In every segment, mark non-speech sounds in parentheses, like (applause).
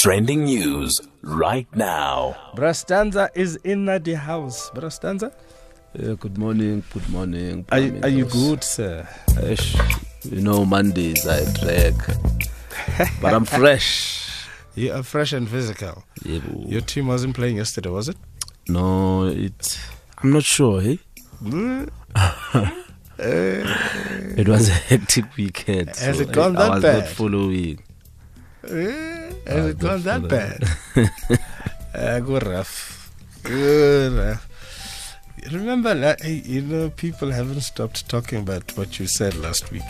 Trending news right now. Brastanza is in the house. Brastanza, Yeah, good morning, good morning. are, you- are you good, sir? Fresh. You know, Mondays I drag. but I'm fresh. (laughs) You are fresh and physical. Yeah, boo. Your team wasn't playing yesterday, was it? no, it's. I'm not sure, hey? Eh? (laughs) Eh. It was a hectic weekend. Has so it gone I, that I was bad? not following. Eh. Eh, Ah, it gone good that bad? (laughs) uh, good rough. Good rough. Remember, hey, you know, people haven't stopped talking about what you said last week.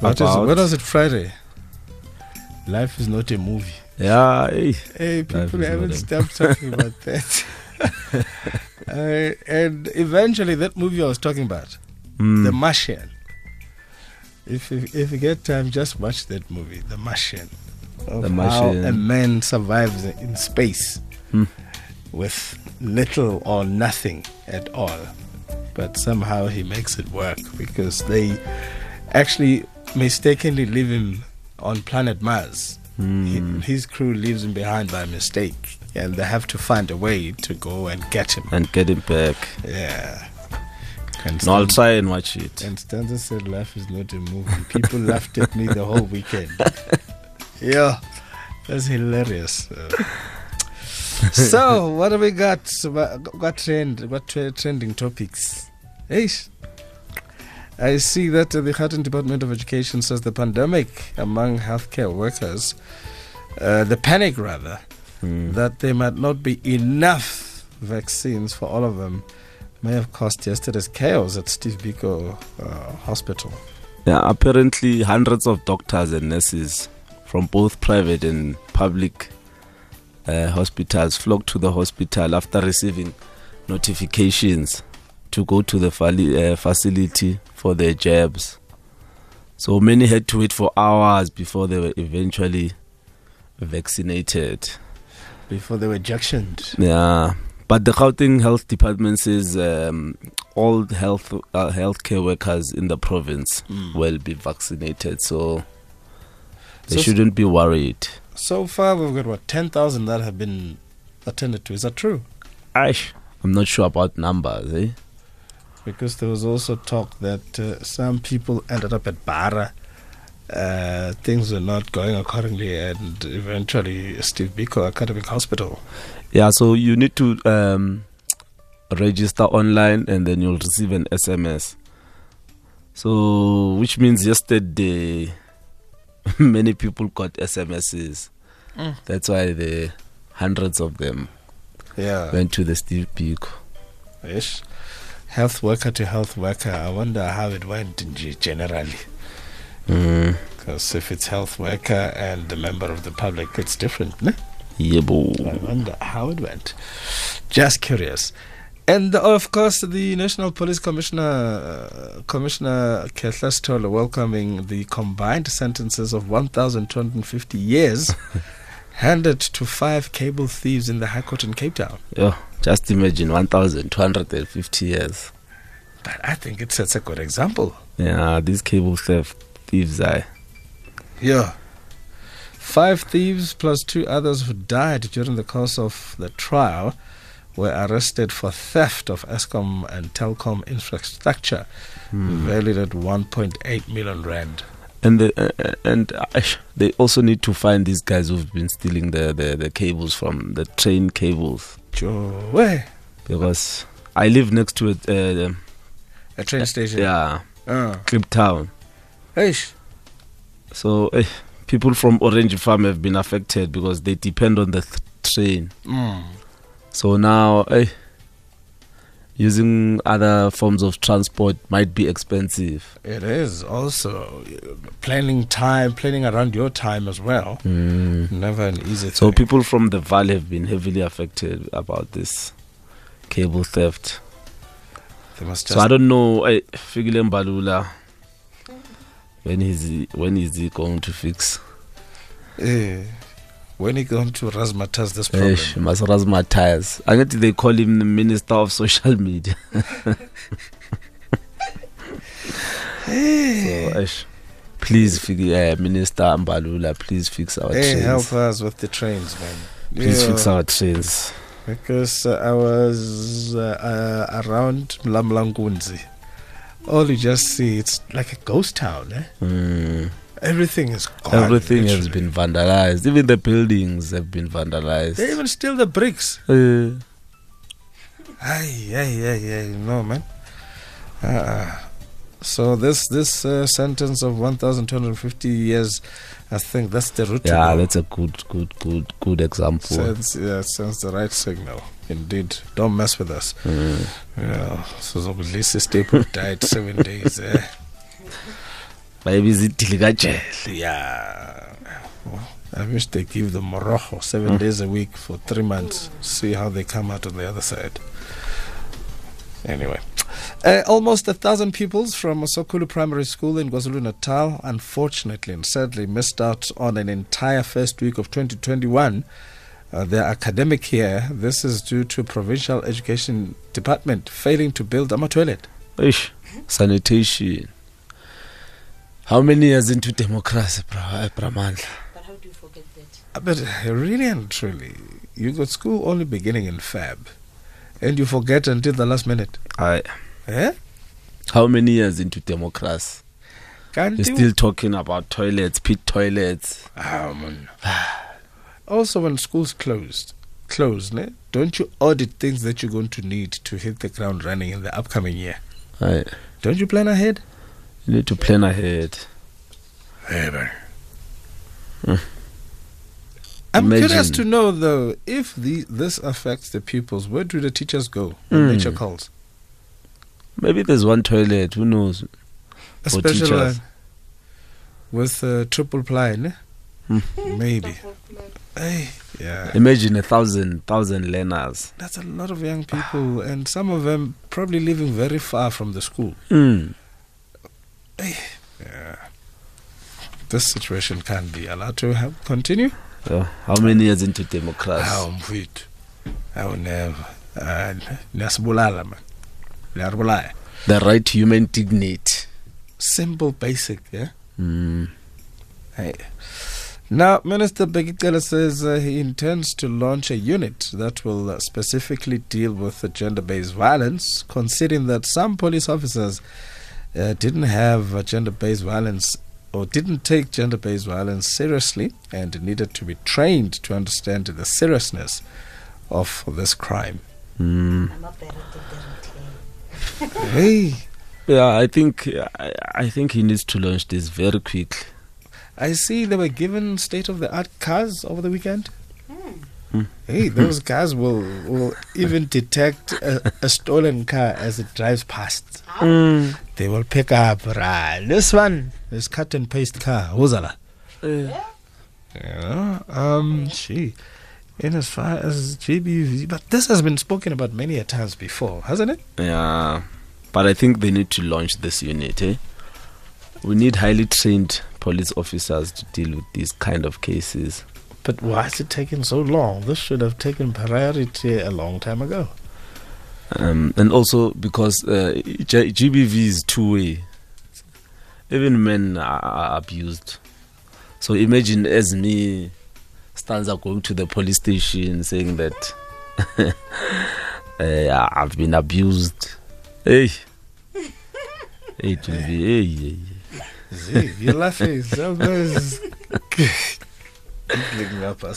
What is, what was it, Friday? Life is not a movie. Yeah, hey. Hey, people haven't stopped talking about (laughs) that. (laughs) uh, and eventually, that movie I was talking about, Mm. The Martian. If you, if you get time, just watch that movie, The Martian. Of The How a man survives in space Hmm. with little or nothing at all. But somehow he makes it work because they actually mistakenly leave him on planet Mars. Mm. He, his crew leaves him behind by mistake, and they have to find a way to go and get him. And get him back. Yeah. And No, I'll try and watch it. and Stanza said, "Life is not a movie." People laughed at me the whole weekend. (laughs) Yeah, that's hilarious. Uh, so, (laughs) what have we got? What trend? What tre- trending topics? Hey, I see that the Gauteng Department of Education says the pandemic among healthcare workers, uh, the panic rather, Mm. that there might not be enough vaccines for all of them may have caused yesterday's chaos at Steve Biko uh, Hospital. Yeah, apparently hundreds of doctors and nurses from both private and public uh, hospitals flocked to the hospital after receiving notifications to go to the fali- uh, facility for their jabs. So many had to wait for hours before they were eventually vaccinated. Before they were junctioned. Yeah, but the Gauteng Health Department says um, all health uh, healthcare workers in the province will be vaccinated, so they So- shouldn't be worried. So far, we've got what, 10,000 that have been attended to. Is that true? Aish, I'm not sure about numbers. Eh? Because there was also talk that uh, some people ended up at Bara. Uh, things were not going accordingly, and eventually, Steve Biko Academic Hospital. Yeah, so you need to um, register online, and then you'll receive an SMS. So, which means yesterday, (laughs) many people got SMSs. Mm. That's why the hundreds of them Yeah. went to the Steve Biko. Yes. Health worker to health worker. I wonder how it went in ge- generally. Mm. Because if it's health worker and a member of the public, it's different. Ne? Yeah, boo. I wonder how it went. Just curious. And of course, the National Police Commissioner, uh, Commissioner Sitole, welcoming the combined sentences of 1,250 years (laughs) handed to five cable thieves in the High Court in Cape Town. Yeah, just imagine 1,250 years. But I think it sets a good example. Yeah, these cable theft thieves are. Yeah. Five thieves plus two others who died during the course of the trial were arrested for theft of Eskom and Telkom infrastructure valued at 1.8 million rand. And the, uh, and uh, they also need to find these guys who've been stealing the, the, the cables from the train cables Joe, because I live next to it. Uh, a train station. yeah, Uh, Town. eish. So eh, people from Orange Farm have been affected because they depend on the th- train. Mm. So now, eh, using other forms of transport might be expensive. It is also planning time, planning around your time as well. Never an easy thing. So people from the valley have been heavily affected about this cable theft. they must So I don't know, Fikile Mbalula, when is he, when is he going to fix? Eh, when are you going to razzmatazz this problem? Eish, Masras Matthias. I get they call him the minister of social media. (laughs) so, eish, Please, uh, Minister Mbalula, please fix our Hey, trains. help us with the trains, man. Please Yeah, fix our trains. because uh, I was uh, uh, around Mlamlankunzi. All you just see, it's like a ghost town. Eh? Mm. Everything is gone. Everything has been vandalized. Even the buildings have been vandalized. They even steal the bricks. Uh, Ay, ay, ay, ay, no, man. Uh, so this this uh, sentence of 1,250 years, I think that's the route. yeah, that's a good, good, good, good example. Sends, yeah, sends the right signal. Indeed, don't mess with us. Mm. Yeah, so at least a staple died seven days. Eh? Maybe it's Tiligajel. Yeah. I wish they give them Morocco seven Mm. days a week for three months. See how they come out on the other side. Anyway. Uh, almost a thousand pupils from Sokulu Primary School in KwaZulu Natal, unfortunately and sadly, missed out on an entire first week of 2021. Uh, their academic year. This is due to Provincial Education Department failing to build a toilet. Ish. Sanitation. How many years into democracy, Bra- uh, Bramandla? But how do you forget that? Uh, But uh, really and truly, you got school only beginning in Feb, and you forget until the last minute. I, Eh? how many years into democracy? Can't You're you? still talking about toilets, pit toilets. Ah, man. also, when school's closed, closed, ne? don't you audit things that you're going to need to hit the ground running in the upcoming year? I, Don't you plan ahead? You need to plan ahead. I'm Imagine. curious to know, though, if the, this affects the pupils, where do the teachers go when Hmm. nature calls? Maybe there's one toilet. Who knows? A For special teachers. one with uh, triple ply, ne? Hmm. Maybe. Hey, yeah. Imagine a thousand, thousand learners. That's a lot of young people, and some of them probably living very far from the school. Mm. Yeah. This situation can't be allowed to have continue. So, how many years into democracy? Hawu mfowethu. Hawu never. Ah, Niyasibulala man. Niyaribulaya. The right to human dignity. Simple, basic, yeah? Mm. Hey. Now, Minister Bheki Cele says uh, he intends to launch a unit that will uh, specifically deal with gender-based violence, considering that some police officers uh, didn't have uh, gender-based violence or didn't take gender-based violence seriously and needed to be trained to understand the seriousness of this crime. Mm. I'm not directed there (laughs) hey, Yeah, I think I, I think he needs to launch this very quickly. I see they were given state-of-the-art cars over the weekend. Hey, those cars will, will even detect a, a stolen car as it drives past. Mm. They will pick up, right, this one is cut and paste car. Wuzala. Yeah, um, gee. In as far as GBV, but this has been spoken about many a times before, hasn't it? Yeah, but I think they need to launch this unit. Eh? We need highly trained police officers to deal with these kind of cases. But why is it taking so long? This should have taken priority a long time ago. Um, and also because uh, G- GBV is two way. Even men are, abused. So imagine as me, Stanza going to the police station saying that (laughs) uh, I've been abused. Hey, hey, be, hey, hey, hey. See, you're laughing. Somebody's giggling up outside.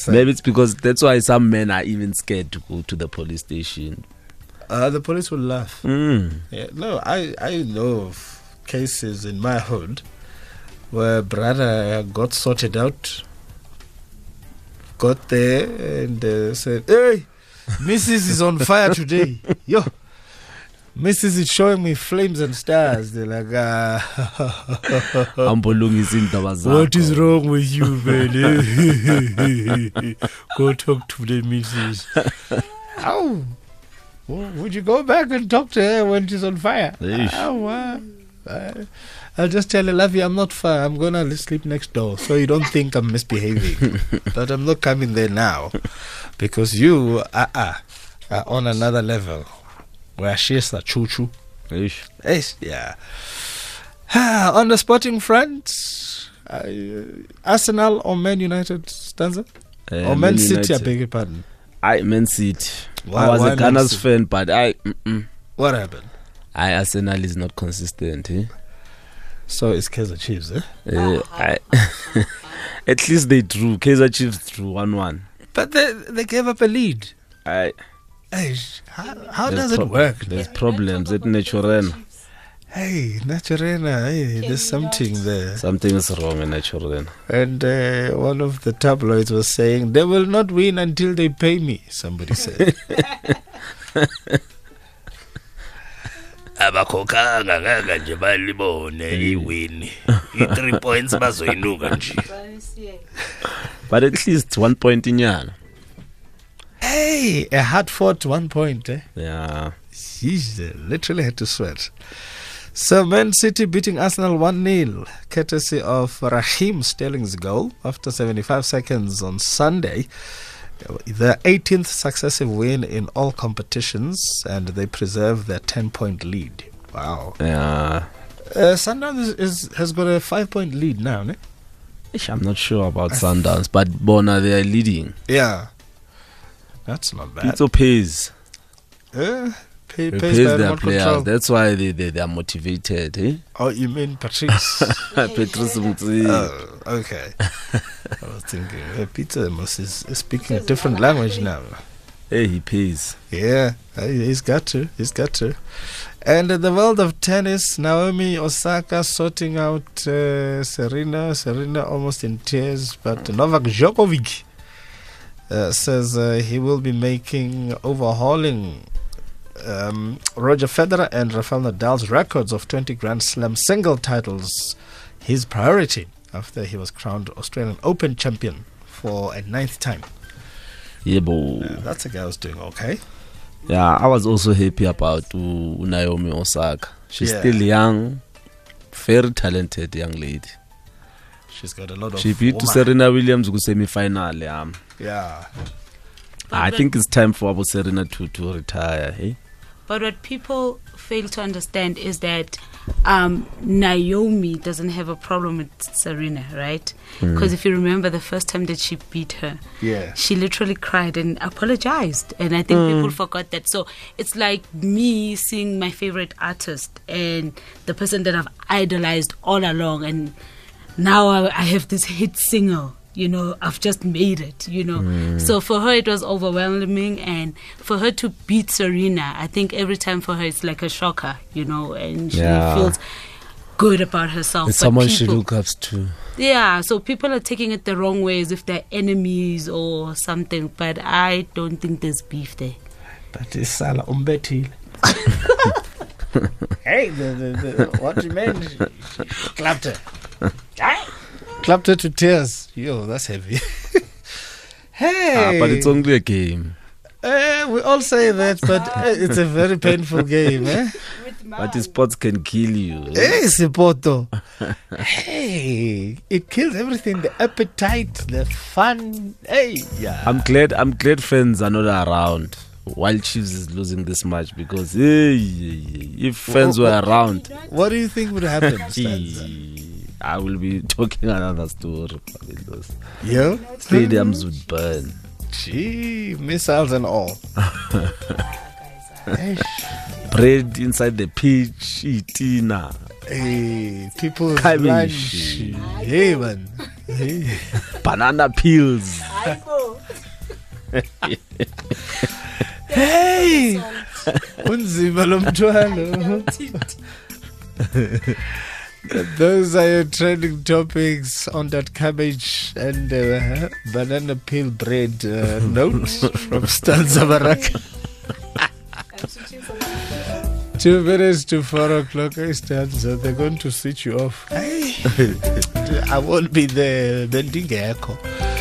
Maybe it's because that's why some men are even scared to go to the police station. Uh, the police will laugh. Mm. Yeah, no, I, I know of cases in my hood where brother got sorted out, got there and uh, said, "Hey, Mrs. is on fire today. Yo, Mrs. is showing me flames and stars." They're like, (laughs) ah, "What is wrong with you, man? (laughs) go talk to the Mrs." How? (laughs) Well, would you go back and talk to her when she's on fire? I- I'll just tell her, love you, I'm not far. I'm going to sleep next door. So you don't think I'm misbehaving. but I'm not coming there now. Because you uh, uh, are on another level. Where she's a choo choo. Eish. Yes, yeah. (sighs) On the sporting front, uh, Arsenal or Man United, Stanza? Uh, or Man City, I beg your pardon. I Man City. Why- I was a Man Gunners fan, but I, mm-mm. What happened? I Arsenal is not consistent. Eh? So it's Kaiser Chiefs, eh? Uh, I, (laughs) at least they drew. Kaiser Chiefs drew one-one. But they, they gave up a lead. I Hey, how, how there's does it work? There's Can problems talk at Naturena. Hey, Naturena, hey, Can there's we not? something there. Something is wrong in Naturena. And uh, one of the tabloids was saying, they will not win until they pay me, somebody said. (laughs) abakhokanga kanga nje balibone iwini i-three points bazoyinuka nje (laughs) But at least one point in Yana. Hey, a hard fought one point, eh? Yeah. Jeez, literally had to sweat. So, Man City beating Arsenal 1 0, courtesy of Raheem Sterling's goal after 75 seconds on Sunday. Their 18th successive win in all competitions, and they preserve their 10 point lead. Wow. Yeah. Uh, Sundowns is, is, has got a 5 point lead now, ne? I'm not sure about Sundowns, but Bona they are leading. Yeah. That's not bad. Pizzo pays. Uh, pay, It pays pays their players. control. That's why they, they, they are motivated. Eh? Oh, you mean Patrice? (laughs) Petrus Mutsi. Oh, okay. I was thinking, uh, Peter must is, is speaking a different language now. Hey, he pays. Yeah, he's got to. He's got to. And in the world of tennis, Naomi Osaka sorting out uh, Serena. Serena almost in tears, but Novak Djokovic says uh, he will be making overhauling um, Roger Federer and Rafael Nadal's records of 20 Grand Slam single titles his priority after he was crowned Australian Open champion for a ninth time. Yeah, bo. Uh, that's a guy who's doing okay. Yeah, I was also happy about uh, Naomi Osaka. She's Yeah. still young, very talented young lady. She's got a lot of. She beat woman. Serena Williams ku semi-final. Yeah. Yeah. I think it's time for Abu Serena to, to retire. Eh? But what people fail to understand is that um, Naomi doesn't have a problem with Serena, right? Because if you remember the first time that she beat her, Yeah. she literally cried and apologized. And I think people forgot that. So it's like me seeing my favorite artist and the person that I've idolized all along. And now I, I have this hit single. You know, I've just made it, you know. Mm. So for her, it was overwhelming. And for her to beat Serena, I think every time for her, it's like a shocker, you know, and she Yeah. feels good about herself. It's But someone she people- look up to. yeah, so people are taking it the wrong way as if they're enemies or something, but I don't think there's beef there. But it's Salah Umbetile. (laughs) hey, the, the, the, what you mean? She, she clapped her. Clapped her to tears. Yo, that's heavy. hey. (laughs) Ah, but it's only a game. Eh, we all say that, but (laughs) eh, it's a very painful game, eh? But the sports can kill you. eh? Hey, Sipoto. (laughs) hey, it kills everything the appetite, the fun. Hey, yeah. I'm glad. I'm glad fans are not around while Chiefs is losing this match because hey, if fans were around, What do you think would happen? Stanza? I will be (laughs) talking another story. about those Yo? Stadiums would burn. Gee, missiles and all. (laughs) Eish. Bread inside the pitch, eating. Hey, people's Cabbage. lunch. Hey, man. Hey. (laughs) banana peels. hey! Unzima lo mthwalo. Those are your trending topics on that cabbage and uh, banana peel bread uh, (laughs) note from Stanza Baraka. (laughs) Two minutes to four o'clock, I Stanza. They're going to switch you off. (laughs) I won't be there. Bendingeko.